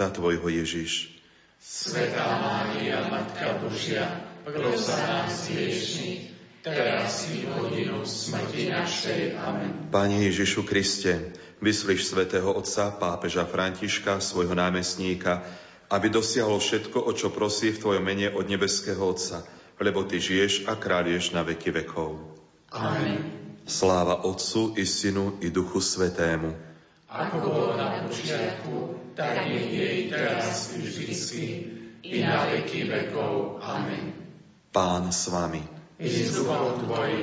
života Tvojho Ježiš. Svetá Mária, Matka Božia, pros za nás hriešných, teraz i hodinu smrti našej. Amen. Pane Ježišu Kriste, vyslíš svätého Otca pápeža Františka, svojho námestníka, aby dosiahol všetko, o čo prosí v Tvojom mene od nebeského Otca, lebo Ty žiješ a kráľuješ na veky vekov. Amen. Sláva Otcu i Synu i Duchu Svetému. Ako bolo na počiatku, tak nech je i teraz i vždycky, i na veky vekov. Amen. Pán s vami.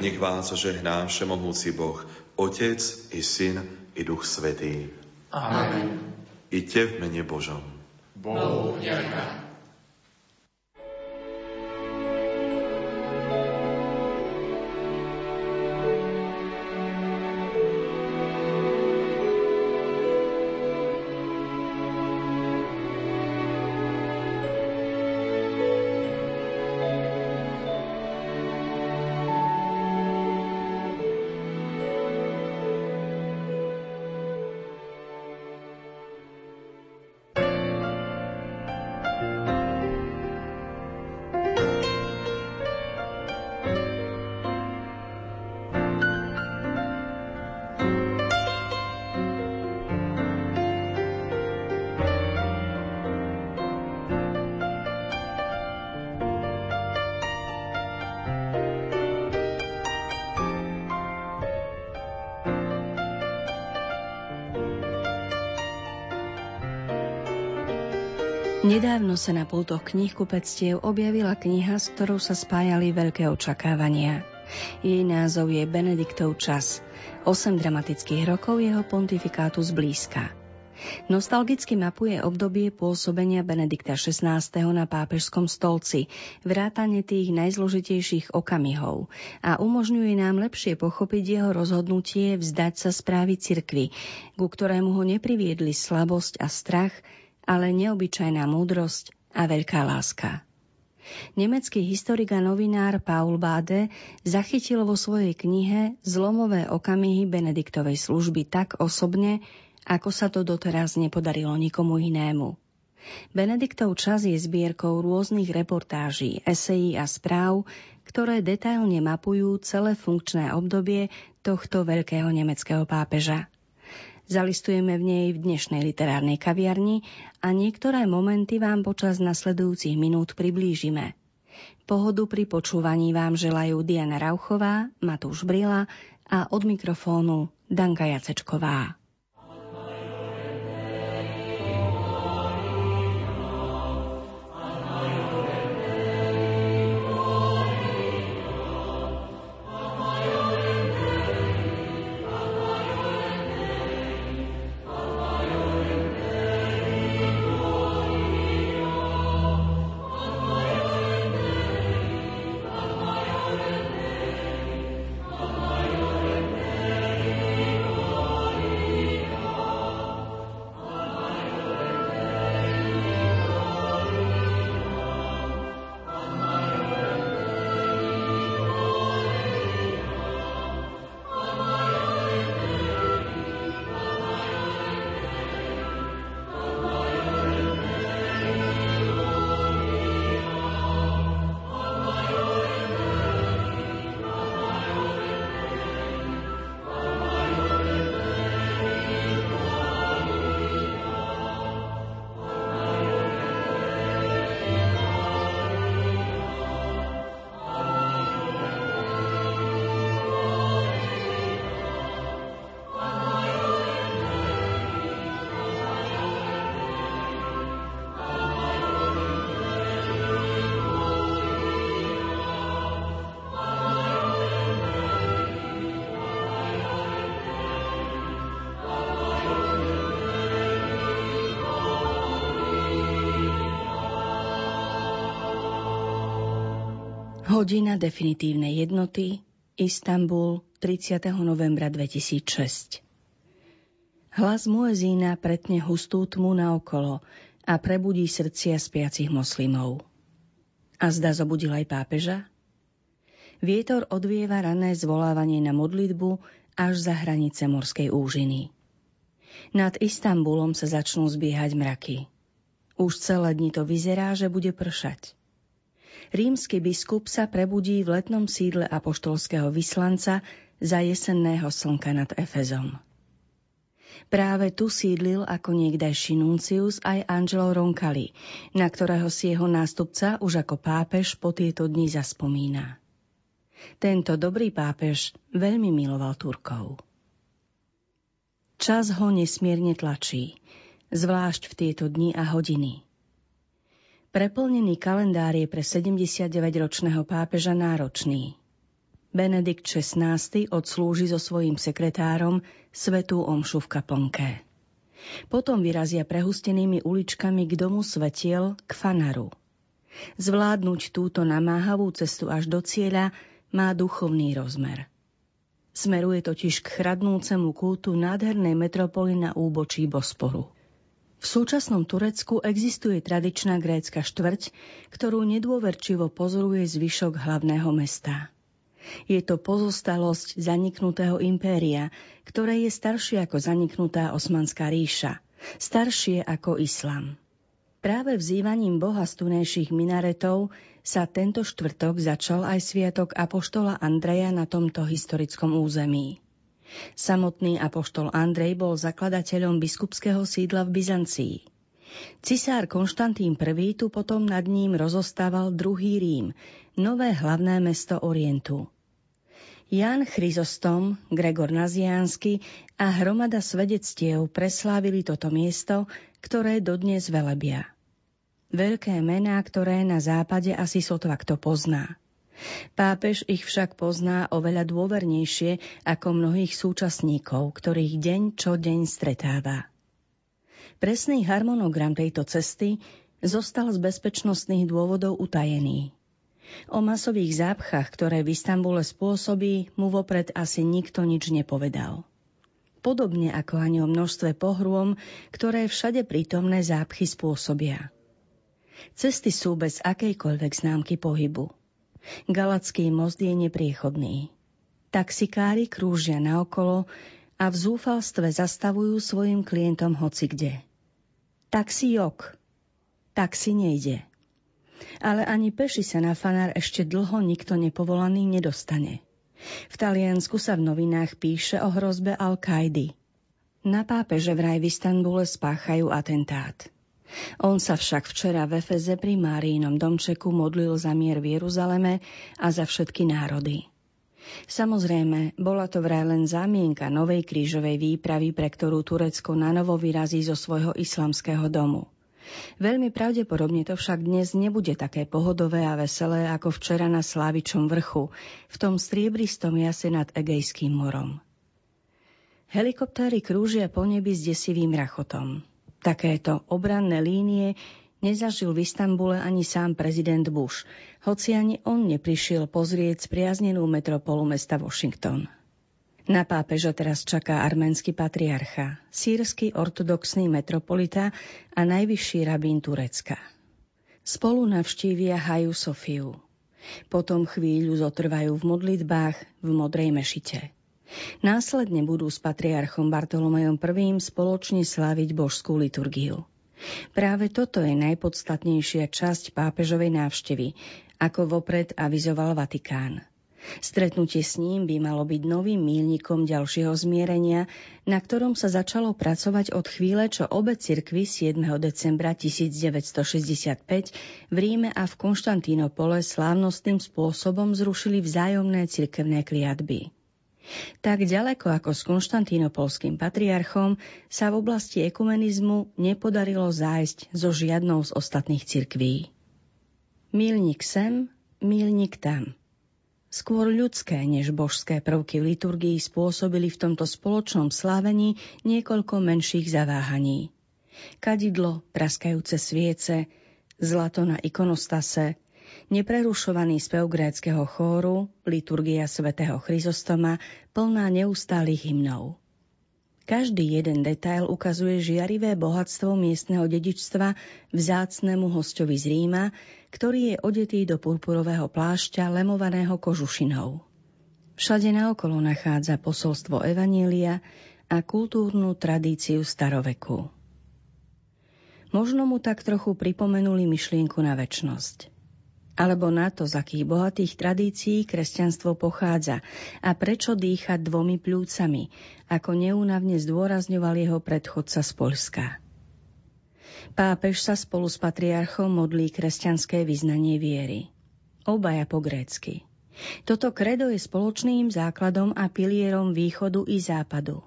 Nech vás žehná Všemohúci Boh, Otec i Syn i Duch Svetý. Amen. Iďte v mene Božom. Bohu vďaka. Nedávno sa na pultoch knihkupectiev objavila kniha, s ktorou sa spájali veľké očakávania. Jej názov je Benediktov čas. 8 dramatických rokov jeho pontifikátu zblízka. Nostalgicky mapuje obdobie pôsobenia Benedikta XVI. na pápežskom stolci, vrátane tých najzložitejších okamihov a umožňuje nám lepšie pochopiť jeho rozhodnutie vzdať sa správy cirkvy, ku ktorému ho nepriviedli slabosť a strach, ale neobyčajná múdrosť a veľká láska. Nemecký historik a novinár Paul Bade zachytil vo svojej knihe zlomové okamihy Benediktovej služby tak osobne, ako sa to doteraz nepodarilo nikomu inému. Benediktov čas je zbierkou rôznych reportáží, esejí a správ, ktoré detailne mapujú celé funkčné obdobie tohto veľkého nemeckého pápeža. Zalistujeme v nej v dnešnej literárnej kaviarni a niektoré momenty vám počas nasledujúcich minút priblížime. Pohodu pri počúvaní vám želajú Diana Rauchová, Matúš Brila a od mikrofónu Danka Jacečková. Hodina definitívnej jednoty Istanbul 30. novembra 2006 Hlas muezína pretne hustú tmu naokolo a prebudí srdcia spiacich moslimov. A zda zobudil aj pápeža? Vietor odvieva rané zvolávanie na modlitbu až za hranice morskej úžiny. Nad Istanbulom sa začnú zbiehať mraky. Už celé dni to vyzerá, že bude pršať. Rímsky biskup sa prebudí v letnom sídle apoštolského vyslanca za jesenného slnka nad Efezom. Práve tu sídlil ako niekdajší nuncius aj Angelo Roncalli, na ktorého si jeho nástupca už ako pápež po tieto dni zaspomína. Tento dobrý pápež veľmi miloval Turkov. Čas ho nesmierne tlačí, zvlášť v tieto dni a hodiny. Preplnený kalendár je pre 79-ročného pápeža náročný. Benedikt XVI odslúži so svojím sekretárom svetú omšu v kaplnke. Potom vyrazia prehustenými uličkami k domu svetiel k Fanaru. Zvládnuť túto namáhavú cestu až do cieľa má duchovný rozmer. Smeruje totiž k chradnúcemu kultu nádhernej metropoly na úbočí Bosporu. V súčasnom Turecku existuje tradičná grécka štvrť, ktorú nedôverčivo pozoruje zvyšok hlavného mesta. Je to pozostalosť zaniknutého impéria, ktoré je staršie ako zaniknutá osmanská ríša, staršie ako islám. Práve vzývaním boha z tunejších minaretov sa tento štvrtok začal aj sviatok Apoštola Andreja na tomto historickom území. Samotný Apoštol Andrej bol zakladateľom biskupského sídla v Byzancii. Cisár Konštantín I tu potom nad ním rozostával druhý Rím, nové hlavné mesto Orientu. Jan Chryzostom, Gregor Naziánsky a hromada svedectiev preslávili toto miesto, ktoré dodnes velebia. Veľké mená, ktoré na západe asi sotva kto pozná. Pápež ich však pozná oveľa dôvernejšie ako mnohých súčasníkov, ktorých deň čo deň stretáva. Presný harmonogram tejto cesty zostal z bezpečnostných dôvodov utajený. O masových zápchách, ktoré v Istambule spôsobí, mu vopred asi nikto nič nepovedal. Podobne ako ani o množstve pohrôm, ktoré všade prítomné zápchy spôsobia. Cesty sú bez akejkoľvek známky pohybu. Galacký most je nepriechodný. Taxikári krúžia naokolo a v zúfalstve zastavujú svojim klientom hoci kde. Taxi jok. Taxi nejde ale ani peši sa na fanár ešte dlho nikto nepovolaný nedostane. V Taliansku sa v novinách píše o hrozbe Al-Kaidy. Na pápeže vraj v Istanbule spáchajú atentát. On sa však včera v Efeze pri Márínom domčeku modlil za mier v Jeruzaleme a za všetky národy. Samozrejme, bola to vraj len zámienka novej krížovej výpravy, pre ktorú Turecko nanovo vyrazí zo svojho islamského domu. Veľmi pravdepodobne to však dnes nebude také pohodové a veselé ako včera na Slávičom vrchu, v tom striebristom jase nad Egejským morom. Helikoptéry krúžia po nebi s desivým rachotom. Takéto obranné línie nezažil v Istambule ani sám prezident Bush, hoci ani on neprišiel pozrieť spriaznenú metropolu mesta Washington. Na pápeža teraz čaká arménsky patriarcha, sírsky ortodoxný metropolita a najvyšší rabín Turecka. Spolu navštívia Haju Sofiu. Potom chvíľu zotrvajú v modlitbách v Modrej mešite. Následne budú s patriarchom Bartolomejom I spoločne sláviť božskú liturgiu. Práve toto je najpodstatnejšia časť pápežovej návštevy, ako vopred avizoval Vatikán. Stretnutie s ním by malo byť novým mílnikom ďalšieho zmierenia, na ktorom sa začalo pracovať od chvíle, čo obe cirkvy 7. decembra 1965 v Ríme a v Konštantínopole slávnostným spôsobom zrušili vzájomné cirkevné kliatby. Tak ďaleko ako s konštantínopolským patriarchom sa v oblasti ekumenizmu nepodarilo zájsť so žiadnou z ostatných cirkví. Milník sem, milník tam – Skôr ľudské než božské prvky v liturgii spôsobili v tomto spoločnom slávení niekoľko menších zaváhaní. Kadidlo, praskajúce sviece, zlato na ikonostase, neprerušovaný spev gréckého chóru, liturgia svätého Chryzostoma, plná neustálých hymnov. Každý jeden detail ukazuje žiarivé bohatstvo miestneho dedičstva vzácnemu hostovi z Ríma, ktorý je odetý do purpurového plášťa lemovaného kožušinou. Všade naokolo nachádza posolstvo Evanília a kultúrnu tradíciu staroveku. Možno mu tak trochu pripomenuli myšlienku na väčnosť. Alebo na to, z akých bohatých tradícií kresťanstvo pochádza a prečo dýchať dvomi pľúcami, ako neúnavne zdôrazňoval jeho predchodca z Polska. Pápež sa spolu s patriarchom modlí kresťanské vyznanie viery. Obaja po grécky. Toto kredo je spoločným základom a pilierom východu i západu.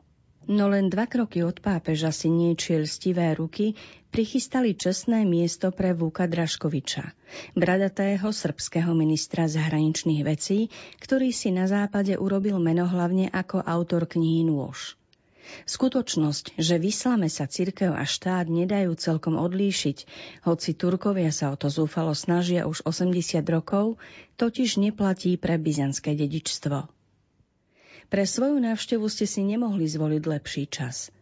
No len dva kroky od pápeža si niečie lstivé ruky prichystali čestné miesto pre Vúka Draškoviča, bradatého srbského ministra zahraničných vecí, ktorý si na západe urobil meno hlavne ako autor knihy Nôž. Skutočnosť, že vyslame sa cirkev a štát nedajú celkom odlíšiť, hoci Turkovia sa o to zúfalo snažia už 80 rokov, totiž neplatí pre byzantské dedičstvo. Pre svoju návštevu ste si nemohli zvoliť lepší čas.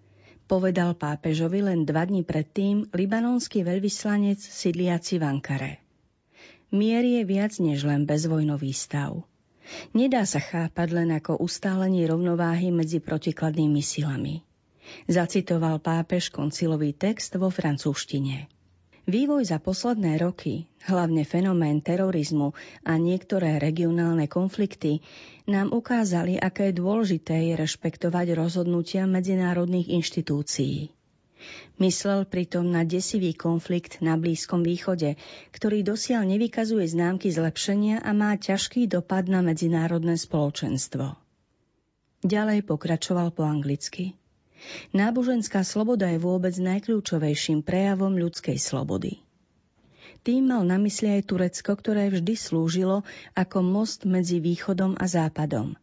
Povedal pápežovi len dva dní predtým libanonský veľvyslanec sídliaci v Ankare. Mier je viac než len bezvojnový stav. Nedá sa chápať len ako ustálenie rovnováhy medzi protikladnými silami. Zacitoval pápež koncilový text vo francúzštine. Vývoj za posledné roky, hlavne fenomén terorizmu a niektoré regionálne konflikty, nám ukázali, aké dôležité je rešpektovať rozhodnutia medzinárodných inštitúcií. Myslel pritom na desivý konflikt na Blízkom východe, ktorý dosiaľ nevykazuje známky zlepšenia a má ťažký dopad na medzinárodné spoločenstvo. Ďalej pokračoval po anglicky. Náboženská sloboda je vôbec najkľúčovejším prejavom ľudskej slobody. Tým mal na mysli aj Turecko, ktoré vždy slúžilo ako most medzi východom a západom.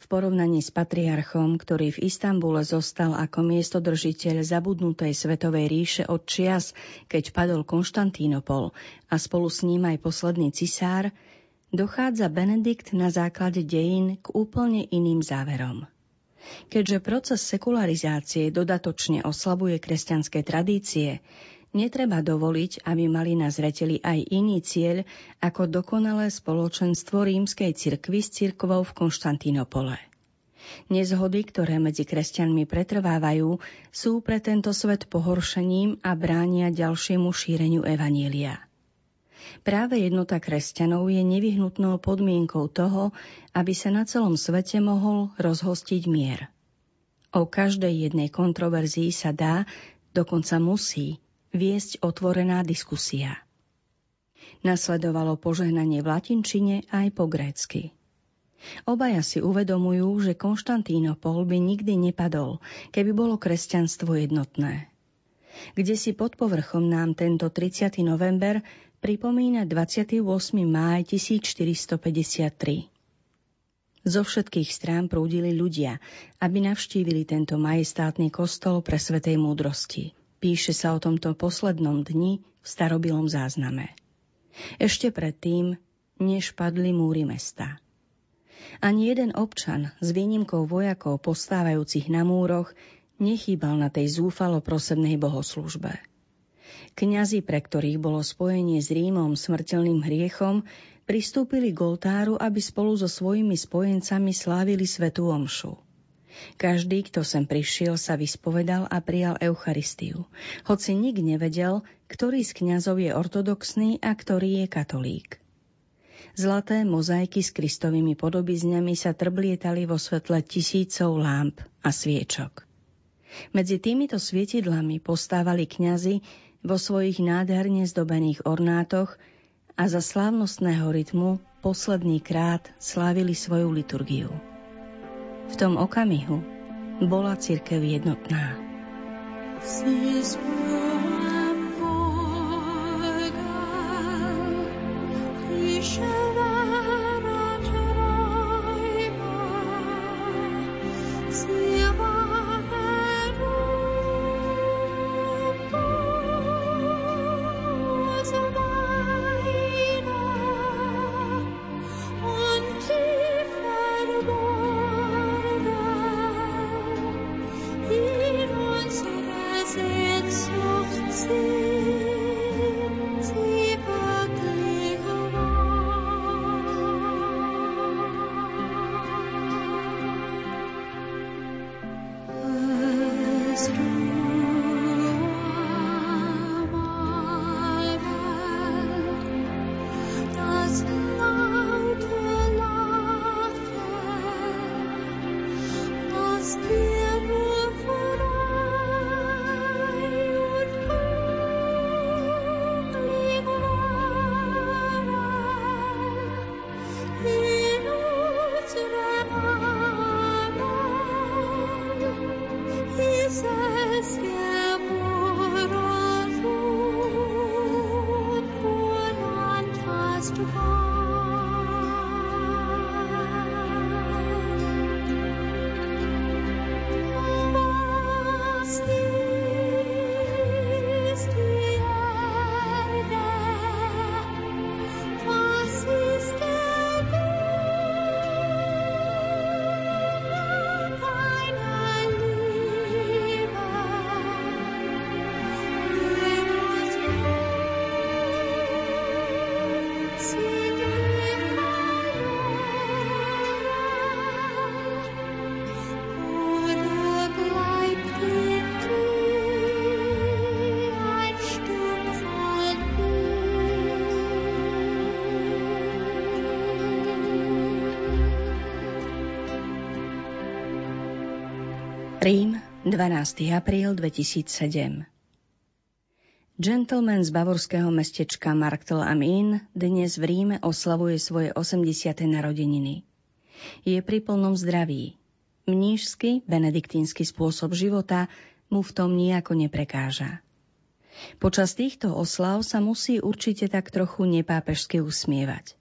V porovnaní s patriarchom, ktorý v Istambule zostal ako miestodržiteľ zabudnutej svetovej ríše od čias, keď padol Konštantínopol a spolu s ním aj posledný cisár, dochádza Benedikt na základe dejín k úplne iným záverom. Keďže proces sekularizácie dodatočne oslabuje kresťanské tradície, netreba dovoliť, aby mali na zreteli aj iný cieľ ako dokonalé spoločenstvo rímskej cirkvy s cirkvou v Konštantínopole. Nezhody, ktoré medzi kresťanmi pretrvávajú, sú pre tento svet pohoršením a bránia ďalšiemu šíreniu evanília. Práve jednota kresťanov je nevyhnutnou podmienkou toho, aby sa na celom svete mohol rozhostiť mier. O každej jednej kontroverzii sa dá, dokonca musí, viesť otvorená diskusia. Nasledovalo požehnanie v latinčine aj po grécky. Obaja si uvedomujú, že Konštantínopol by nikdy nepadol, keby bolo kresťanstvo jednotné. Kde si pod povrchom nám tento 30. november pripomína 28. máj 1453. Zo všetkých strán prúdili ľudia, aby navštívili tento majestátny kostol pre svetej múdrosti. Píše sa o tomto poslednom dni v starobilom zázname. Ešte predtým, než padli múry mesta. Ani jeden občan s výnimkou vojakov postávajúcich na múroch nechýbal na tej zúfalo prosebnej bohoslužbe. Kňazi, pre ktorých bolo spojenie s Rímom smrteľným hriechom, pristúpili k oltáru, aby spolu so svojimi spojencami slávili svetú omšu. Každý, kto sem prišiel, sa vyspovedal a prijal Eucharistiu, hoci nik nevedel, ktorý z kňazov je ortodoxný a ktorý je katolík. Zlaté mozaiky s kristovými podobizňami sa trblietali vo svetle tisícov lámp a sviečok. Medzi týmito svietidlami postávali kňazi, vo svojich nádherne zdobených ornátoch a za slávnostného rytmu posledný krát slávili svoju liturgiu. V tom okamihu bola cirkev jednotná. Si Rím, 12. apríl 2007 Gentleman z bavorského mestečka Marktel am Inn dnes v Ríme oslavuje svoje 80. narodeniny. Je pri plnom zdraví. Mnížsky, benediktínsky spôsob života mu v tom nejako neprekáža. Počas týchto oslav sa musí určite tak trochu nepápežsky usmievať.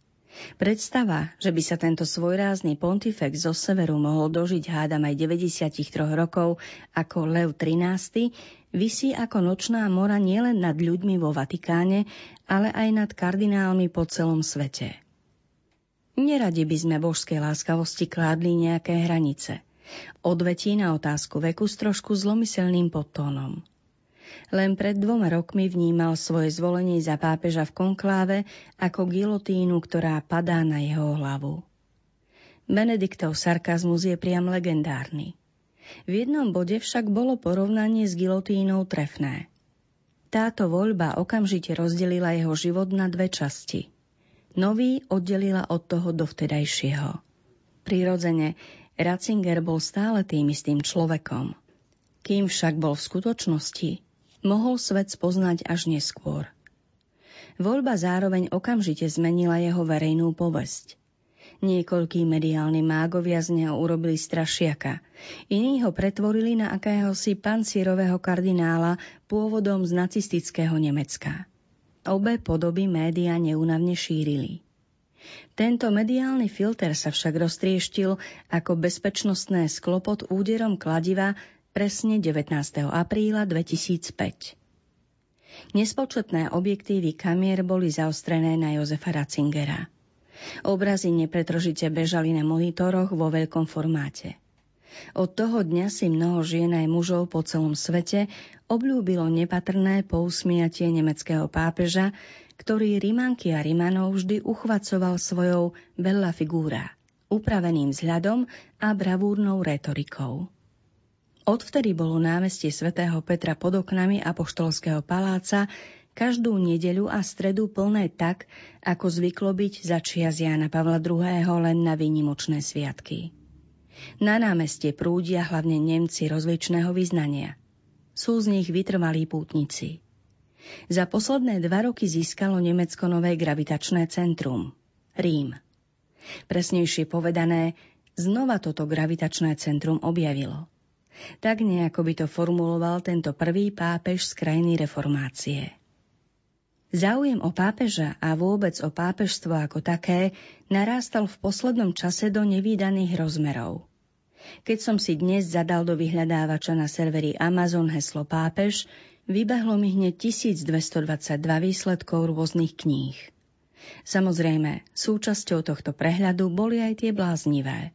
Predstava, že by sa tento svojrázny pontifex zo severu mohol dožiť hádam aj 93 rokov ako Lev XIII, visí ako nočná mora nielen nad ľuďmi vo Vatikáne, ale aj nad kardinálmi po celom svete. Neradi by sme božskej láskavosti kládli nejaké hranice. Odvetí na otázku veku s trošku zlomyselným podtónom. Len pred dvoma rokmi vnímal svoje zvolenie za pápeža v konkláve ako gilotínu, ktorá padá na jeho hlavu. Benediktov sarkazmus je priam legendárny. V jednom bode však bolo porovnanie s gilotínou trefné. Táto voľba okamžite rozdelila jeho život na dve časti. Nový oddelila od toho dovtedajšieho. Prirodzene, Ratzinger bol stále tým istým človekom. Kým však bol v skutočnosti, mohol svet spoznať až neskôr. Voľba zároveň okamžite zmenila jeho verejnú povesť. Niekoľkí mediálni mágovia z neho urobili strašiaka. Iní ho pretvorili na akéhosi pancierového kardinála pôvodom z nacistického Nemecka. Obe podoby média neúnavne šírili. Tento mediálny filter sa však roztrieštil ako bezpečnostné sklo pod úderom kladiva presne 19. apríla 2005. Nespočetné objektívy kamier boli zaostrené na Jozefa Ratzingera. Obrazy nepretržite bežali na monitoroch vo veľkom formáte. Od toho dňa si mnoho žien aj mužov po celom svete obľúbilo nepatrné pousmiatie nemeckého pápeža, ktorý Rimanky a Rimanov vždy uchvacoval svojou bella figúra, upraveným vzhľadom a bravúrnou retorikou. Odvtedy bolo námestie svätého Petra pod oknami Apoštolského paláca každú nedeľu a stredu plné tak, ako zvyklo byť za čias Jána Pavla II. len na výnimočné sviatky. Na námestie prúdia hlavne Nemci rozličného vyznania. Sú z nich vytrvalí pútnici. Za posledné dva roky získalo Nemecko nové gravitačné centrum – Rím. Presnejšie povedané, znova toto gravitačné centrum objavilo – tak nejako by to formuloval tento prvý pápež z krajiny reformácie. Záujem o pápeža a vôbec o pápežstvo ako také narástal v poslednom čase do nevýdaných rozmerov. Keď som si dnes zadal do vyhľadávača na serveri Amazon heslo pápež, vybehlo mi hneď 1222 výsledkov rôznych kníh. Samozrejme, súčasťou tohto prehľadu boli aj tie bláznivé.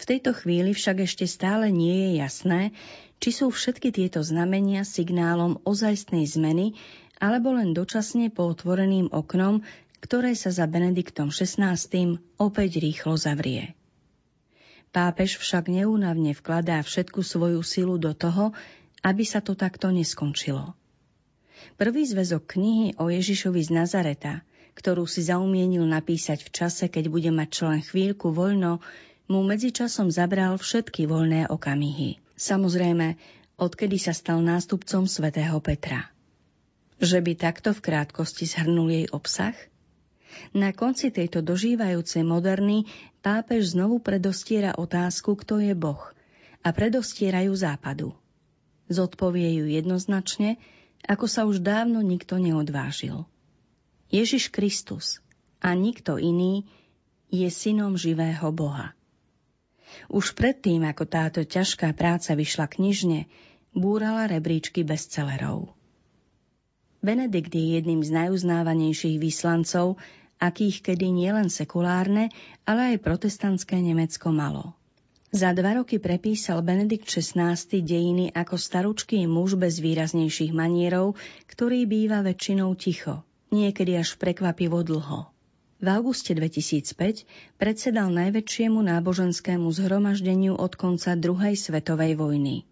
V tejto chvíli však ešte stále nie je jasné, či sú všetky tieto znamenia signálom ozajstnej zmeny alebo len dočasne pootvoreným oknom, ktoré sa za Benediktom XVI opäť rýchlo zavrie. Pápež však neúnavne vkladá všetku svoju silu do toho, aby sa to takto neskončilo. Prvý zväzok knihy o Ježišovi z Nazareta, ktorú si zaumienil napísať v čase, keď bude mať člen chvíľku voľno, mu medzičasom zabral všetky voľné okamihy. Samozrejme, odkedy sa stal nástupcom svätého Petra. Že by takto v krátkosti zhrnul jej obsah? Na konci tejto dožívajúcej moderny pápež znovu predostiera otázku, kto je Boh a predostierajú západu. Zodpovie ju jednoznačne, ako sa už dávno nikto neodvážil. Ježiš Kristus a nikto iný je synom živého Boha. Už predtým, ako táto ťažká práca vyšla knižne, búrala rebríčky bestsellerov. Benedikt je jedným z najuznávanejších vyslancov, akých kedy nielen sekulárne, ale aj protestantské Nemecko malo. Za dva roky prepísal Benedikt XVI dejiny ako staručký muž bez výraznejších manierov, ktorý býva väčšinou ticho, niekedy až prekvapivo dlho. V auguste 2005 predsedal najväčšiemu náboženskému zhromaždeniu od konca druhej svetovej vojny.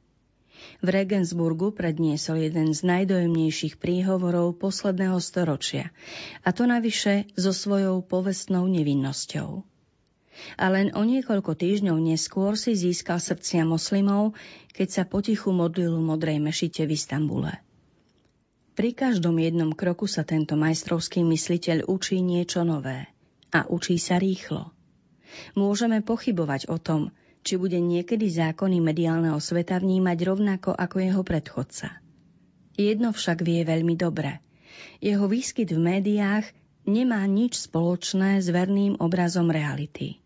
V Regensburgu predniesol jeden z najdojemnejších príhovorov posledného storočia, a to navyše so svojou povestnou nevinnosťou. A len o niekoľko týždňov neskôr si získal srdcia moslimov, keď sa potichu modlil u modrej mešite v Istambule. Pri každom jednom kroku sa tento majstrovský mysliteľ učí niečo nové. A učí sa rýchlo. Môžeme pochybovať o tom, či bude niekedy zákony mediálneho sveta vnímať rovnako ako jeho predchodca. Jedno však vie veľmi dobre. Jeho výskyt v médiách nemá nič spoločné s verným obrazom reality.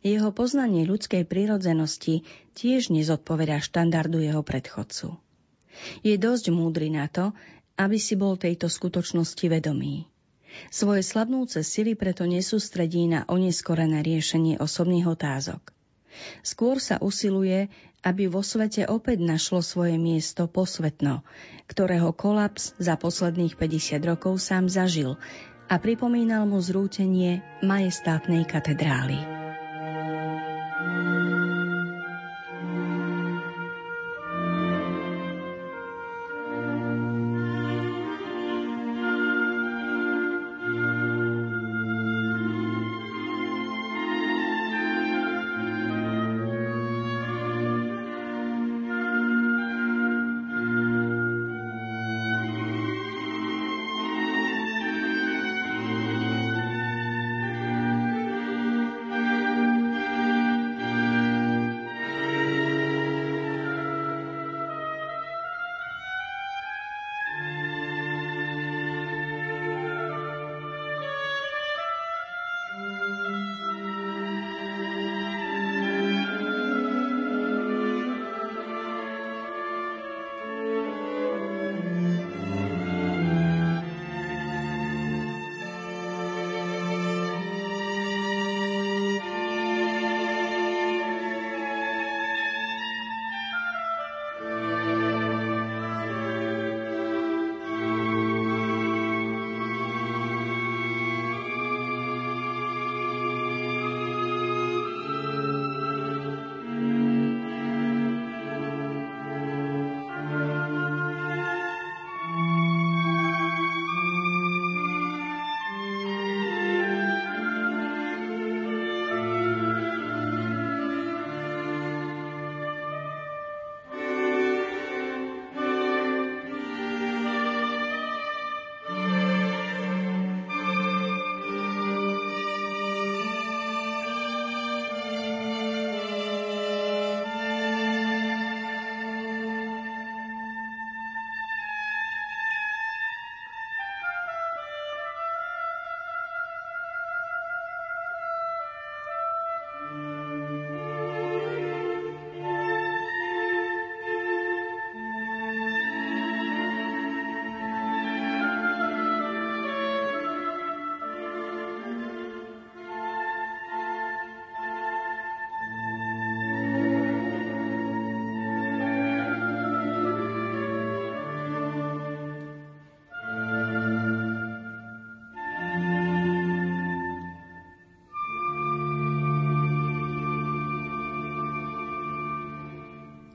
Jeho poznanie ľudskej prírodzenosti tiež nezodpovedá štandardu jeho predchodcu. Je dosť múdry na to, aby si bol tejto skutočnosti vedomý. Svoje slabnúce sily preto nesústredí na oneskorené riešenie osobných otázok. Skôr sa usiluje, aby vo svete opäť našlo svoje miesto posvetno, ktorého kolaps za posledných 50 rokov sám zažil a pripomínal mu zrútenie majestátnej katedrály.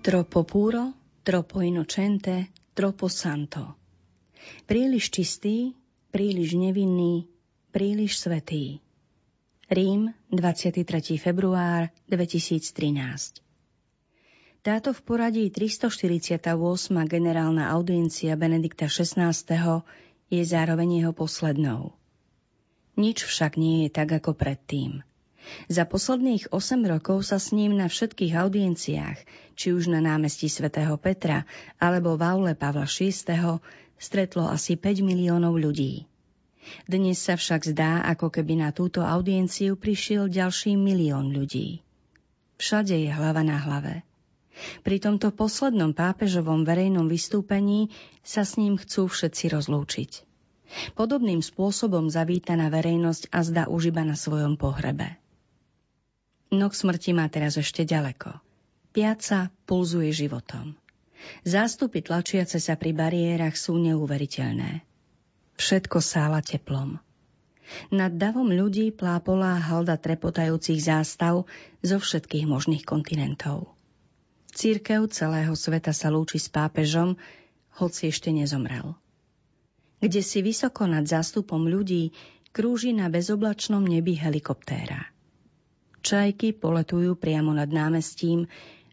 Troppo puro, troppo innocente, troppo santo. Príliš čistý, príliš nevinný, príliš svetý. Rím, 23. február 2013 Táto v poradí 348. generálna audiencia Benedikta XVI. je zároveň jeho poslednou. Nič však nie je tak ako predtým – za posledných 8 rokov sa s ním na všetkých audienciách, či už na námestí svätého Petra alebo v aule Pavla VI, stretlo asi 5 miliónov ľudí. Dnes sa však zdá, ako keby na túto audienciu prišiel ďalší milión ľudí. Všade je hlava na hlave. Pri tomto poslednom pápežovom verejnom vystúpení sa s ním chcú všetci rozlúčiť. Podobným spôsobom zavíta na verejnosť a zdá už iba na svojom pohrebe. No k smrti má teraz ešte ďaleko. Piaca pulzuje životom. Zástupy tlačiace sa pri bariérach sú neuveriteľné. Všetko sála teplom. Nad davom ľudí plápolá halda trepotajúcich zástav zo všetkých možných kontinentov. Církev celého sveta sa lúči s pápežom, hoci ešte nezomrel. Kde si vysoko nad zástupom ľudí krúži na bezoblačnom nebi helikoptéra. Čajky poletujú priamo nad námestím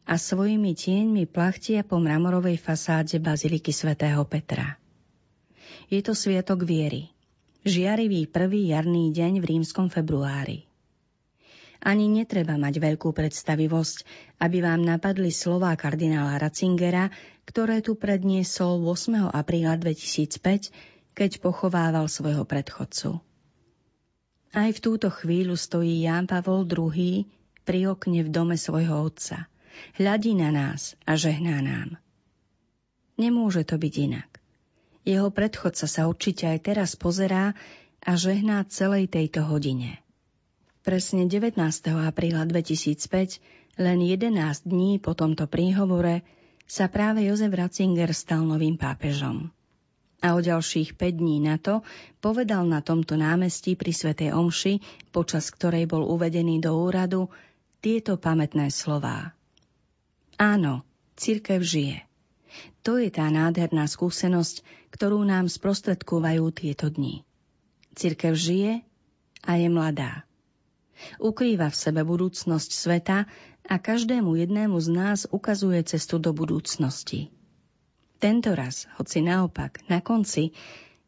a svojimi tieňmi plachtia po mramorovej fasáde Baziliky svätého Petra. Je to sviatok viery. Žiarivý prvý jarný deň v rímskom februári. Ani netreba mať veľkú predstavivosť, aby vám napadli slová kardinála Ratzingera, ktoré tu predniesol 8. apríla 2005, keď pochovával svojho predchodcu. Aj v túto chvíľu stojí Ján Pavol II pri okne v dome svojho otca. Hľadí na nás a žehná nám. Nemôže to byť inak. Jeho predchodca sa určite aj teraz pozerá a žehná celej tejto hodine. Presne 19. apríla 2005, len 11 dní po tomto príhovore, sa práve Jozef Ratzinger stal novým pápežom a o ďalších 5 dní na to povedal na tomto námestí pri Svetej Omši, počas ktorej bol uvedený do úradu, tieto pamätné slová. Áno, církev žije. To je tá nádherná skúsenosť, ktorú nám sprostredkúvajú tieto dni. Církev žije a je mladá. Ukrýva v sebe budúcnosť sveta a každému jednému z nás ukazuje cestu do budúcnosti. Tento raz, hoci naopak, na konci,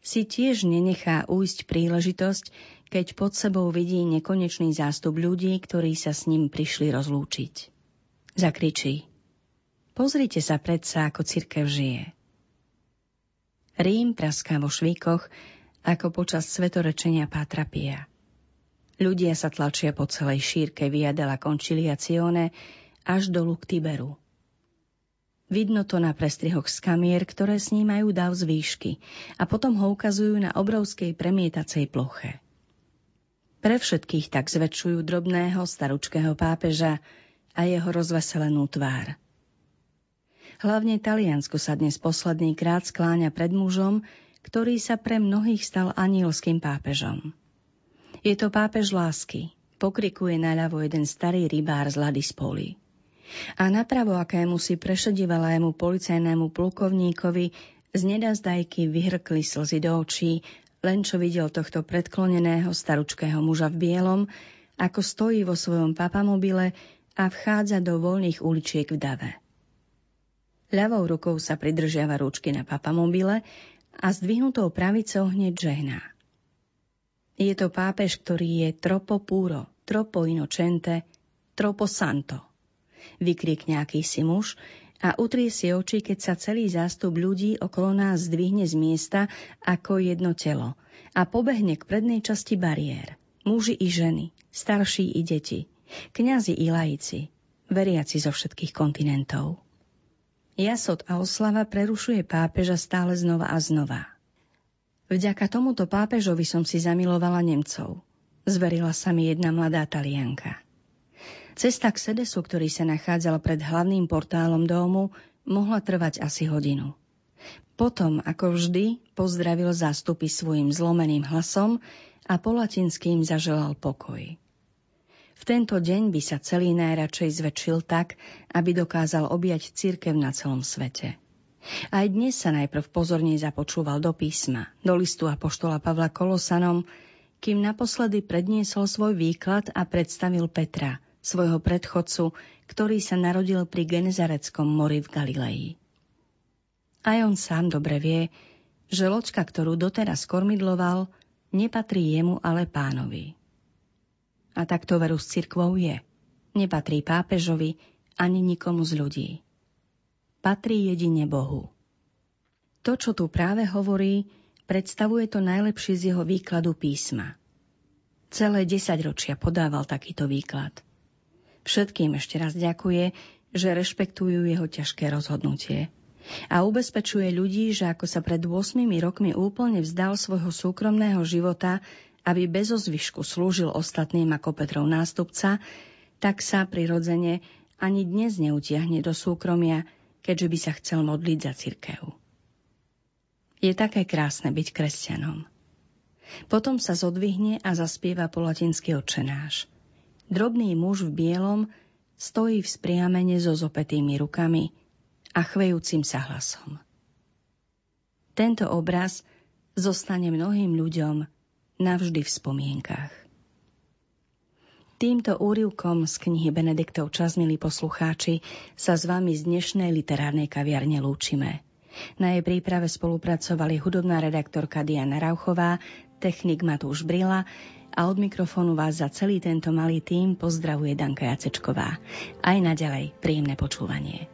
si tiež nenechá újsť príležitosť, keď pod sebou vidí nekonečný zástup ľudí, ktorí sa s ním prišli rozlúčiť. Zakričí. Pozrite sa predsa, ako cirkev žije. Rím praská vo švíkoch, ako počas svetorečenia Pátra Pia. Ľudia sa tlačia po celej šírke Via della Conciliazione až dolu k Tiberu. Vidno to na prestrihoch z kamier, ktoré snímajú dav z výšky a potom ho ukazujú na obrovskej premietacej ploche. Pre všetkých tak zväčšujú drobného staručkého pápeža a jeho rozveselenú tvár. Hlavne Taliansko sa dnes posledný krát skláňa pred mužom, ktorý sa pre mnohých stal anielským pápežom. Je to pápež lásky, pokrikuje naľavo jeden starý rybár z Ladispoli. A napravo akému si prešedivalému policajnému plukovníkovi z nedazdajky vyhrkli slzy do očí, len čo videl tohto predkloneného staručkého muža v bielom, ako stojí vo svojom papamobile a vchádza do voľných uličiek v dave. Ľavou rukou sa pridržiava ručky na papamobile a zdvihnutou pravicou hneď žehná. Je to pápež, ktorý je tropo puro, tropo inocente, tropo santo – vykriek nejaký si muž a utrie si oči, keď sa celý zástup ľudí okolo nás zdvihne z miesta ako jedno telo a pobehne k prednej časti bariér. Muži i ženy, starší i deti, kňazi i laici, veriaci zo všetkých kontinentov. Jasot a oslava prerušuje pápeža stále znova a znova. Vďaka tomuto pápežovi som si zamilovala Nemcov. Zverila sa mi jedna mladá talianka. Cesta k sedesu, ktorý sa nachádzal pred hlavným portálom domu, mohla trvať asi hodinu. Potom, ako vždy, pozdravil zástupy svojim zlomeným hlasom a po latinským zaželal pokoj. V tento deň by sa celý najradšej zväčšil tak, aby dokázal objať církev na celom svete. Aj dnes sa najprv pozorne započúval do písma, do listu apoštola Pavla Kolosanom, kým naposledy predniesol svoj výklad a predstavil Petra, svojho predchodcu, ktorý sa narodil pri Genezareckom mori v Galilei. Aj on sám dobre vie, že loďka, ktorú doteraz kormidloval, nepatrí jemu, ale pánovi. A tak to veru s cirkvou je. Nepatrí pápežovi ani nikomu z ľudí. Patrí jedine Bohu. To, čo tu práve hovorí, predstavuje to najlepšie z jeho výkladu písma. Celé desaťročia podával takýto výklad – Všetkým ešte raz ďakuje, že rešpektujú jeho ťažké rozhodnutie. A ubezpečuje ľudí, že ako sa pred 8 rokmi úplne vzdal svojho súkromného života, aby bez ozvyšku slúžil ostatným ako Petrov nástupca, tak sa prirodzene ani dnes neutiahne do súkromia, keďže by sa chcel modliť za cirkev. Je také krásne byť kresťanom. Potom sa zodvihne a zaspieva po latinsky očenáš – Drobný muž v bielom stojí v spriamene so zopetými rukami a chvejúcim sa hlasom. Tento obraz zostane mnohým ľuďom navždy v spomienkach. Týmto úrivkom z knihy Benediktov čas, milí poslucháči, sa s vami z dnešnej literárnej kaviarne lúčime. Na jej príprave spolupracovali hudobná redaktorka Diana Rauchová, technik Matúš Brila a od mikrofónu vás za celý tento malý tím pozdravuje Danka Jacečková. Aj naďalej príjemné počúvanie.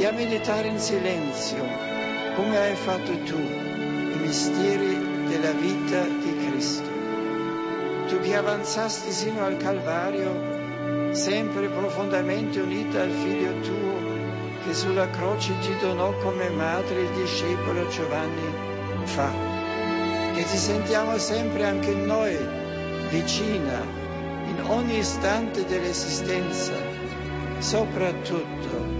e a meditare in silenzio, come hai fatto tu, i misteri della vita di Cristo. Tu che avanzasti sino al Calvario, sempre profondamente unita al Figlio tuo, che sulla croce ti donò come madre il discepolo Giovanni fa. Che ti sentiamo sempre anche noi vicina in ogni istante dell'esistenza, soprattutto